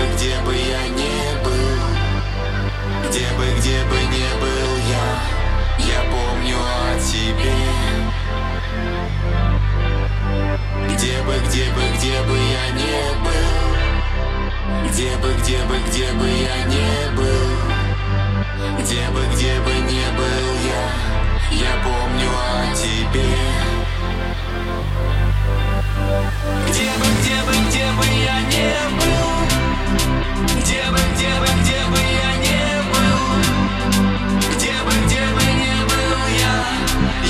бы, где бы я ни Yeah.